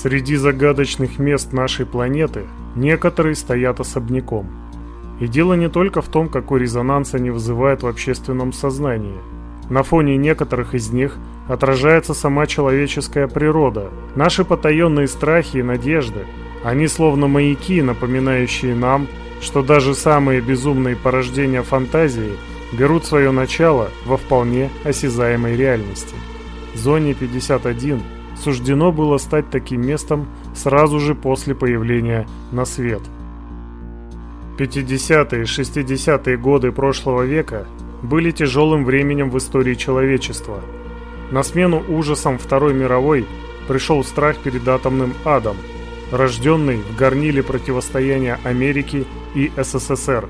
Среди загадочных мест нашей планеты некоторые стоят особняком. И дело не только в том, какой резонанс они вызывают в общественном сознании. На фоне некоторых из них отражается сама человеческая природа, наши потаенные страхи и надежды. Они словно маяки, напоминающие нам, что даже самые безумные порождения фантазии берут свое начало во вполне осязаемой реальности. Зоне 51 суждено было стать таким местом сразу же после появления на свет. 50-е и 60-е годы прошлого века были тяжелым временем в истории человечества. На смену ужасам Второй мировой пришел страх перед атомным адом, рожденный в горниле противостояния Америки и СССР.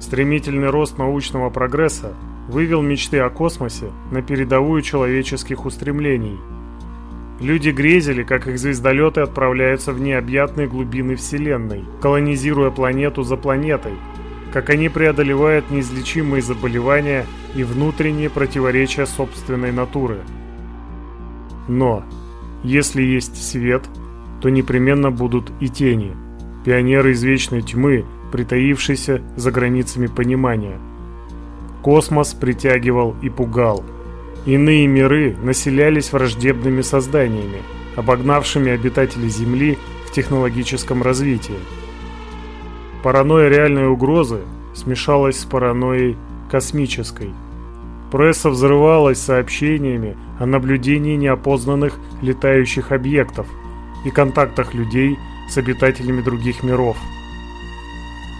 Стремительный рост научного прогресса вывел мечты о космосе на передовую человеческих устремлений. Люди грезили, как их звездолеты отправляются в необъятные глубины Вселенной, колонизируя планету за планетой, как они преодолевают неизлечимые заболевания и внутренние противоречия собственной натуры. Но, если есть свет, то непременно будут и тени, пионеры извечной тьмы, притаившиеся за границами понимания – Космос притягивал и пугал. Иные миры населялись враждебными созданиями, обогнавшими обитателей Земли в технологическом развитии. Паранойя реальной угрозы смешалась с паранойей космической. Пресса взрывалась сообщениями о наблюдении неопознанных летающих объектов и контактах людей с обитателями других миров.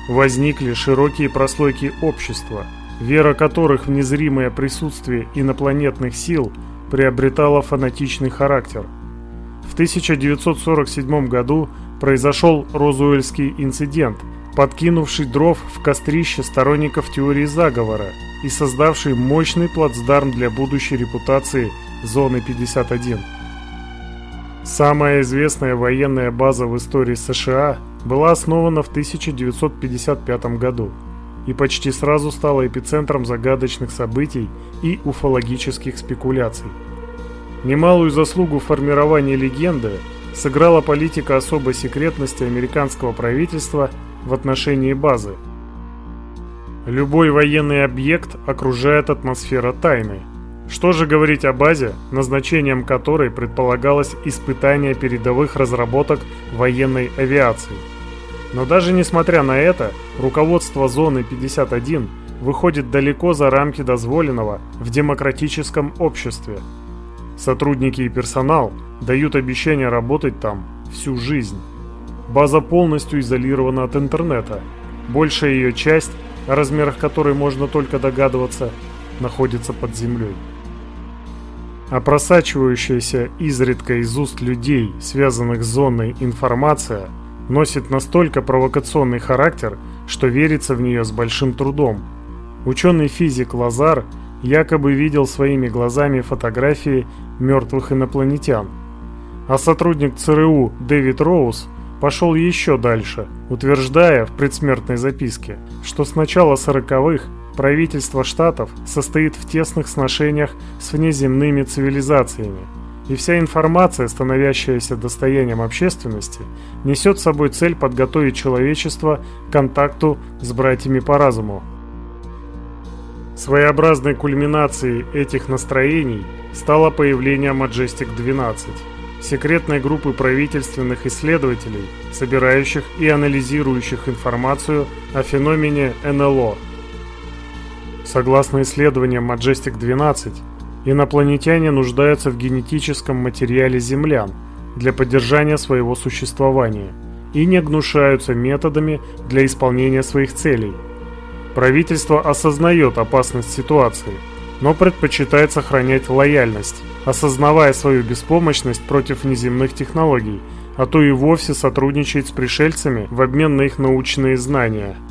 Возникли широкие прослойки общества – вера которых в незримое присутствие инопланетных сил приобретала фанатичный характер. В 1947 году произошел Розуэльский инцидент, подкинувший дров в кострище сторонников теории заговора и создавший мощный плацдарм для будущей репутации Зоны 51. Самая известная военная база в истории США была основана в 1955 году и почти сразу стала эпицентром загадочных событий и уфологических спекуляций. Немалую заслугу в формировании легенды сыграла политика особой секретности американского правительства в отношении базы. Любой военный объект окружает атмосфера тайны. Что же говорить о базе, назначением которой предполагалось испытание передовых разработок военной авиации – но даже несмотря на это, руководство зоны 51 выходит далеко за рамки дозволенного в демократическом обществе. Сотрудники и персонал дают обещание работать там всю жизнь. База полностью изолирована от интернета. Большая ее часть, о размерах которой можно только догадываться, находится под землей. А просачивающаяся изредка из уст людей, связанных с зоной, информация – носит настолько провокационный характер, что верится в нее с большим трудом. Ученый-физик Лазар якобы видел своими глазами фотографии мертвых инопланетян. А сотрудник ЦРУ Дэвид Роуз пошел еще дальше, утверждая в предсмертной записке, что с начала 40-х правительство штатов состоит в тесных сношениях с внеземными цивилизациями – и вся информация, становящаяся достоянием общественности, несет с собой цель подготовить человечество к контакту с братьями по разуму. Своеобразной кульминацией этих настроений стало появление Majestic 12, секретной группы правительственных исследователей, собирающих и анализирующих информацию о феномене НЛО. Согласно исследованиям Majestic 12, Инопланетяне нуждаются в генетическом материале землян для поддержания своего существования и не гнушаются методами для исполнения своих целей. Правительство осознает опасность ситуации, но предпочитает сохранять лояльность, осознавая свою беспомощность против неземных технологий, а то и вовсе сотрудничает с пришельцами в обмен на их научные знания –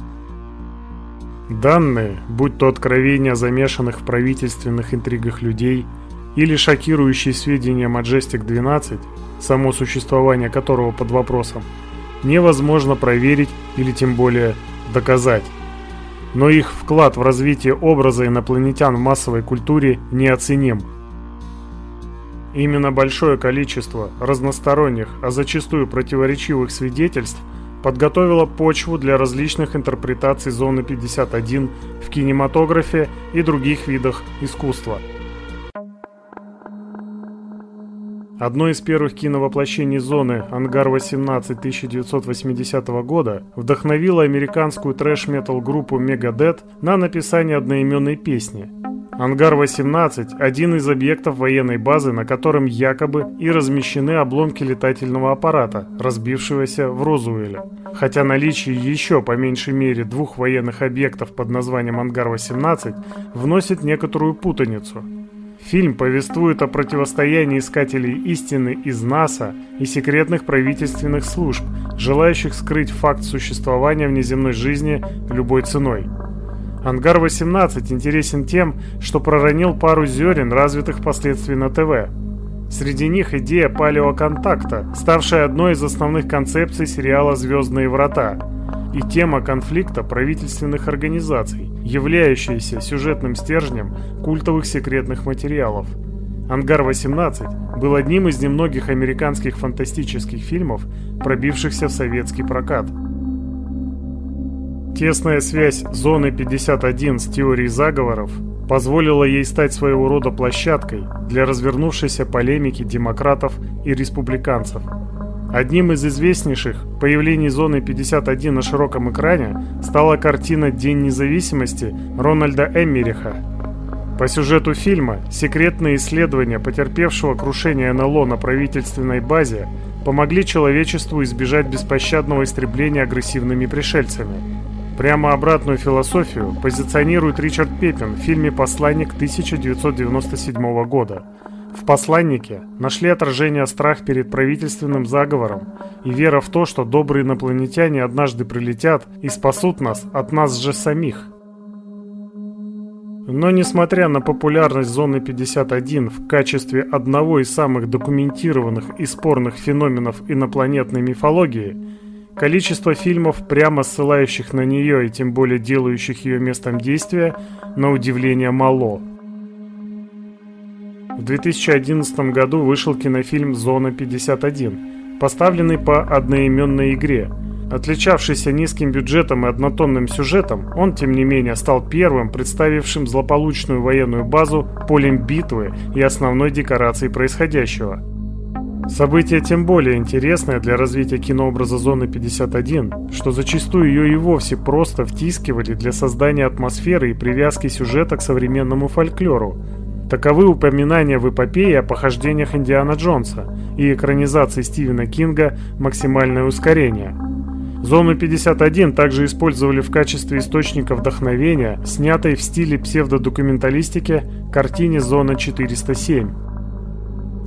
Данные, будь то откровения замешанных в правительственных интригах людей или шокирующие сведения Majestic 12, само существование которого под вопросом, невозможно проверить или тем более доказать. Но их вклад в развитие образа инопланетян в массовой культуре неоценим. Именно большое количество разносторонних, а зачастую противоречивых свидетельств подготовило почву для различных интерпретаций зоны 51 в кинематографе и других видах искусства. Одно из первых киновоплощений зоны «Ангар-18» 1980 года вдохновило американскую трэш-метал группу Megadeth на написание одноименной песни. «Ангар-18» – один из объектов военной базы, на котором якобы и размещены обломки летательного аппарата, разбившегося в Розуэле. Хотя наличие еще по меньшей мере двух военных объектов под названием «Ангар-18» вносит некоторую путаницу – Фильм повествует о противостоянии искателей истины из НАСА и секретных правительственных служб, желающих скрыть факт существования внеземной жизни любой ценой. «Ангар-18» интересен тем, что проронил пару зерен, развитых впоследствии на ТВ. Среди них идея палеоконтакта, ставшая одной из основных концепций сериала «Звездные врата», и тема конфликта правительственных организаций, являющаяся сюжетным стержнем культовых секретных материалов. «Ангар-18» был одним из немногих американских фантастических фильмов, пробившихся в советский прокат. Тесная связь «Зоны 51» с теорией заговоров позволила ей стать своего рода площадкой для развернувшейся полемики демократов и республиканцев – Одним из известнейших появлений зоны 51 на широком экране стала картина «День независимости» Рональда Эммериха. По сюжету фильма секретные исследования потерпевшего крушение НЛО на правительственной базе помогли человечеству избежать беспощадного истребления агрессивными пришельцами. Прямо обратную философию позиционирует Ричард Пеппин в фильме «Посланник» 1997 года – в посланнике нашли отражение страх перед правительственным заговором и вера в то, что добрые инопланетяне однажды прилетят и спасут нас от нас же самих. Но несмотря на популярность Зоны 51 в качестве одного из самых документированных и спорных феноменов инопланетной мифологии, количество фильмов, прямо ссылающих на нее и тем более делающих ее местом действия, на удивление мало – в 2011 году вышел кинофильм «Зона 51», поставленный по одноименной игре. Отличавшийся низким бюджетом и однотонным сюжетом, он, тем не менее, стал первым, представившим злополучную военную базу полем битвы и основной декорацией происходящего. Событие тем более интересное для развития кинообраза Зоны 51, что зачастую ее и вовсе просто втискивали для создания атмосферы и привязки сюжета к современному фольклору, Таковы упоминания в эпопее о похождениях Индиана Джонса и экранизации Стивена Кинга «Максимальное ускорение». Зону 51 также использовали в качестве источника вдохновения, снятой в стиле псевдодокументалистики картине «Зона 407».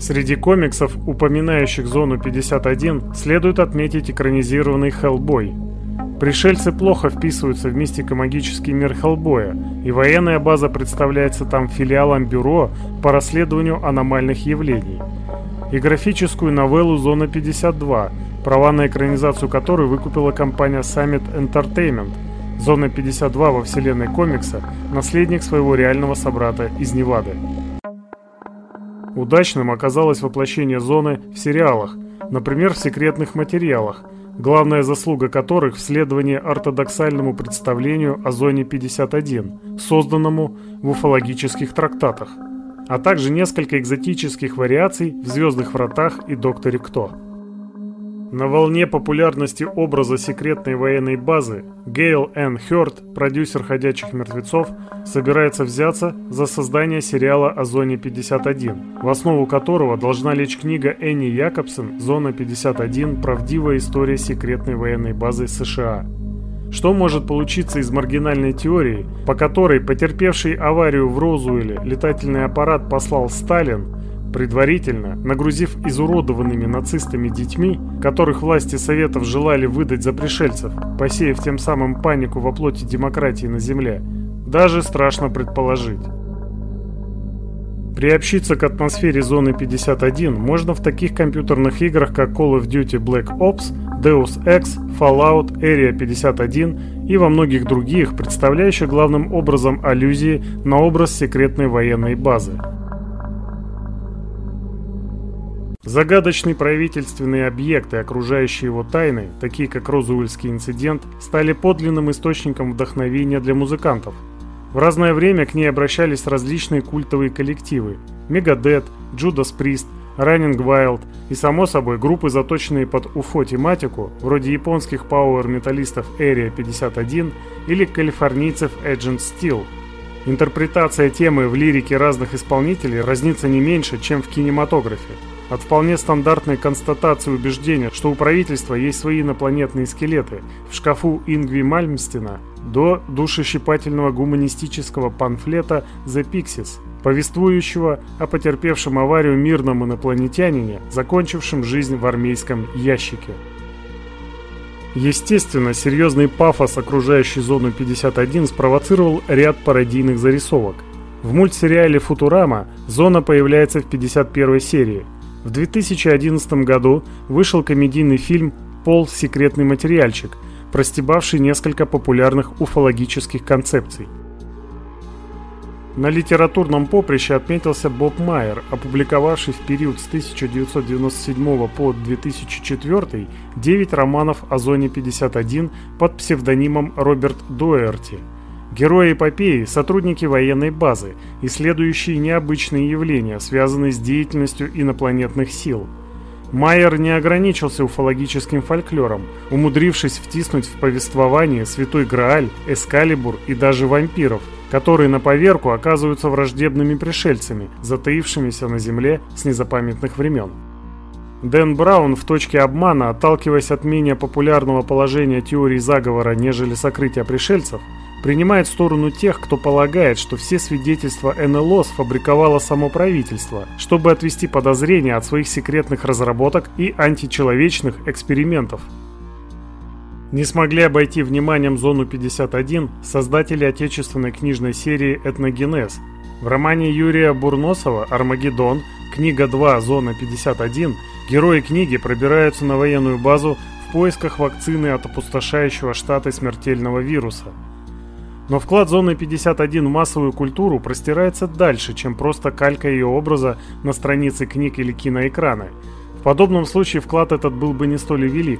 Среди комиксов, упоминающих Зону 51, следует отметить экранизированный «Хеллбой», Пришельцы плохо вписываются в мистико-магический мир Хеллбоя, и военная база представляется там филиалом бюро по расследованию аномальных явлений. И графическую новеллу «Зона 52», права на экранизацию которой выкупила компания Summit Entertainment. «Зона 52» во вселенной комикса – наследник своего реального собрата из Невады. Удачным оказалось воплощение «Зоны» в сериалах, например, в «Секретных материалах», главная заслуга которых в следовании ортодоксальному представлению о зоне 51, созданному в уфологических трактатах, а также несколько экзотических вариаций в «Звездных вратах» и «Докторе Кто». На волне популярности образа секретной военной базы Гейл Н. Хёрд, продюсер «Ходячих мертвецов», собирается взяться за создание сериала о Зоне 51, в основу которого должна лечь книга Энни Якобсон «Зона 51. Правдивая история секретной военной базы США». Что может получиться из маргинальной теории, по которой потерпевший аварию в Розуэле летательный аппарат послал Сталин, Предварительно, нагрузив изуродованными нацистами детьми, которых власти Советов желали выдать за пришельцев, посеяв тем самым панику во плоти демократии на Земле, даже страшно предположить. Приобщиться к атмосфере Зоны 51 можно в таких компьютерных играх, как Call of Duty Black Ops, Deus Ex, Fallout, Area 51 и во многих других, представляющих главным образом аллюзии на образ секретной военной базы. Загадочный правительственный объект и окружающие его тайны, такие как Розуэльский инцидент, стали подлинным источником вдохновения для музыкантов. В разное время к ней обращались различные культовые коллективы – Мегадет, Джудас Прист, Раннинг Wild и, само собой, группы, заточенные под уфо-тематику, вроде японских пауэр-металлистов Area 51 или калифорнийцев Agent Steel. Интерпретация темы в лирике разных исполнителей разнится не меньше, чем в кинематографе. От вполне стандартной констатации убеждения, что у правительства есть свои инопланетные скелеты в шкафу Ингви Мальмстена, до душещипательного гуманистического памфлета «The Pixies», повествующего о потерпевшем аварию мирном инопланетянине, закончившем жизнь в армейском ящике. Естественно, серьезный пафос окружающей зону 51 спровоцировал ряд пародийных зарисовок. В мультсериале «Футурама» зона появляется в 51 серии – в 2011 году вышел комедийный фильм «Пол. Секретный материальчик», простебавший несколько популярных уфологических концепций. На литературном поприще отметился Боб Майер, опубликовавший в период с 1997 по 2004 9 романов о Зоне 51 под псевдонимом Роберт Дуэрти – Герои эпопеи – сотрудники военной базы, исследующие необычные явления, связанные с деятельностью инопланетных сил. Майер не ограничился уфологическим фольклором, умудрившись втиснуть в повествование Святой Грааль, Эскалибур и даже вампиров, которые на поверку оказываются враждебными пришельцами, затаившимися на Земле с незапамятных времен. Дэн Браун в точке обмана, отталкиваясь от менее популярного положения теории заговора, нежели сокрытия пришельцев, принимает сторону тех, кто полагает, что все свидетельства НЛО сфабриковало само правительство, чтобы отвести подозрения от своих секретных разработок и античеловечных экспериментов. Не смогли обойти вниманием зону 51 создатели отечественной книжной серии «Этногенез». В романе Юрия Бурносова «Армагеддон», книга 2 «Зона 51» герои книги пробираются на военную базу в поисках вакцины от опустошающего штаты смертельного вируса – но вклад зоны 51 в массовую культуру простирается дальше, чем просто калька ее образа на странице книг или киноэкрана. В подобном случае вклад этот был бы не столь велик.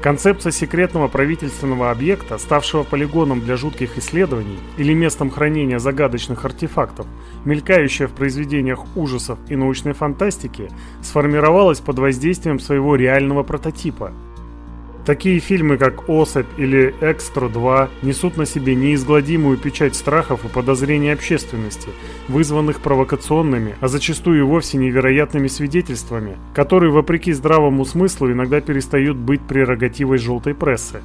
Концепция секретного правительственного объекта, ставшего полигоном для жутких исследований или местом хранения загадочных артефактов, мелькающая в произведениях ужасов и научной фантастики, сформировалась под воздействием своего реального прототипа – Такие фильмы, как «Особь» или «Экстра-2» несут на себе неизгладимую печать страхов и подозрений общественности, вызванных провокационными, а зачастую и вовсе невероятными свидетельствами, которые, вопреки здравому смыслу, иногда перестают быть прерогативой желтой прессы.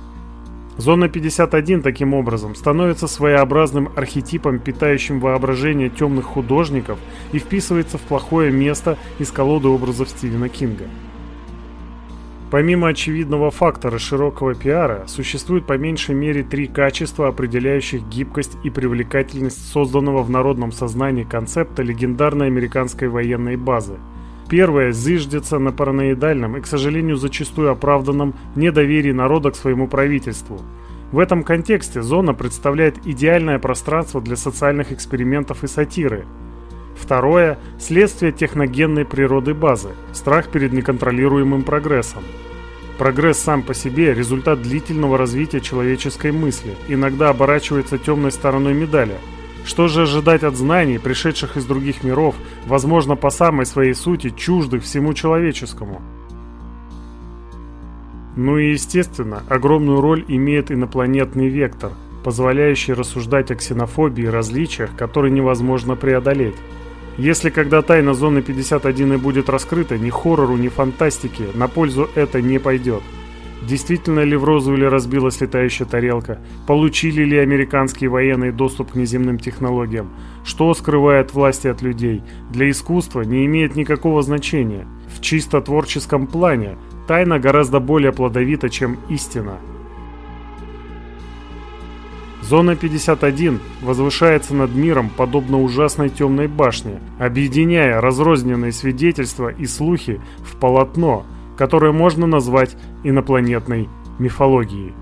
Зона 51 таким образом становится своеобразным архетипом, питающим воображение темных художников и вписывается в плохое место из колоды образов Стивена Кинга. Помимо очевидного фактора широкого пиара, существует по меньшей мере три качества, определяющих гибкость и привлекательность созданного в народном сознании концепта легендарной американской военной базы. Первое зыждется на параноидальном и, к сожалению, зачастую оправданном недоверии народа к своему правительству. В этом контексте зона представляет идеальное пространство для социальных экспериментов и сатиры. Второе – следствие техногенной природы базы, страх перед неконтролируемым прогрессом. Прогресс сам по себе – результат длительного развития человеческой мысли, иногда оборачивается темной стороной медали. Что же ожидать от знаний, пришедших из других миров, возможно, по самой своей сути, чуждых всему человеческому? Ну и естественно, огромную роль имеет инопланетный вектор, позволяющий рассуждать о ксенофобии и различиях, которые невозможно преодолеть. Если когда тайна зоны 51 и будет раскрыта, ни хоррору, ни фантастике на пользу это не пойдет. Действительно ли в Розуэле разбилась летающая тарелка? Получили ли американские военные доступ к неземным технологиям? Что скрывает власти от людей? Для искусства не имеет никакого значения. В чисто творческом плане тайна гораздо более плодовита, чем истина. Зона 51 возвышается над миром подобно ужасной темной башне, объединяя разрозненные свидетельства и слухи в полотно, которое можно назвать инопланетной мифологией.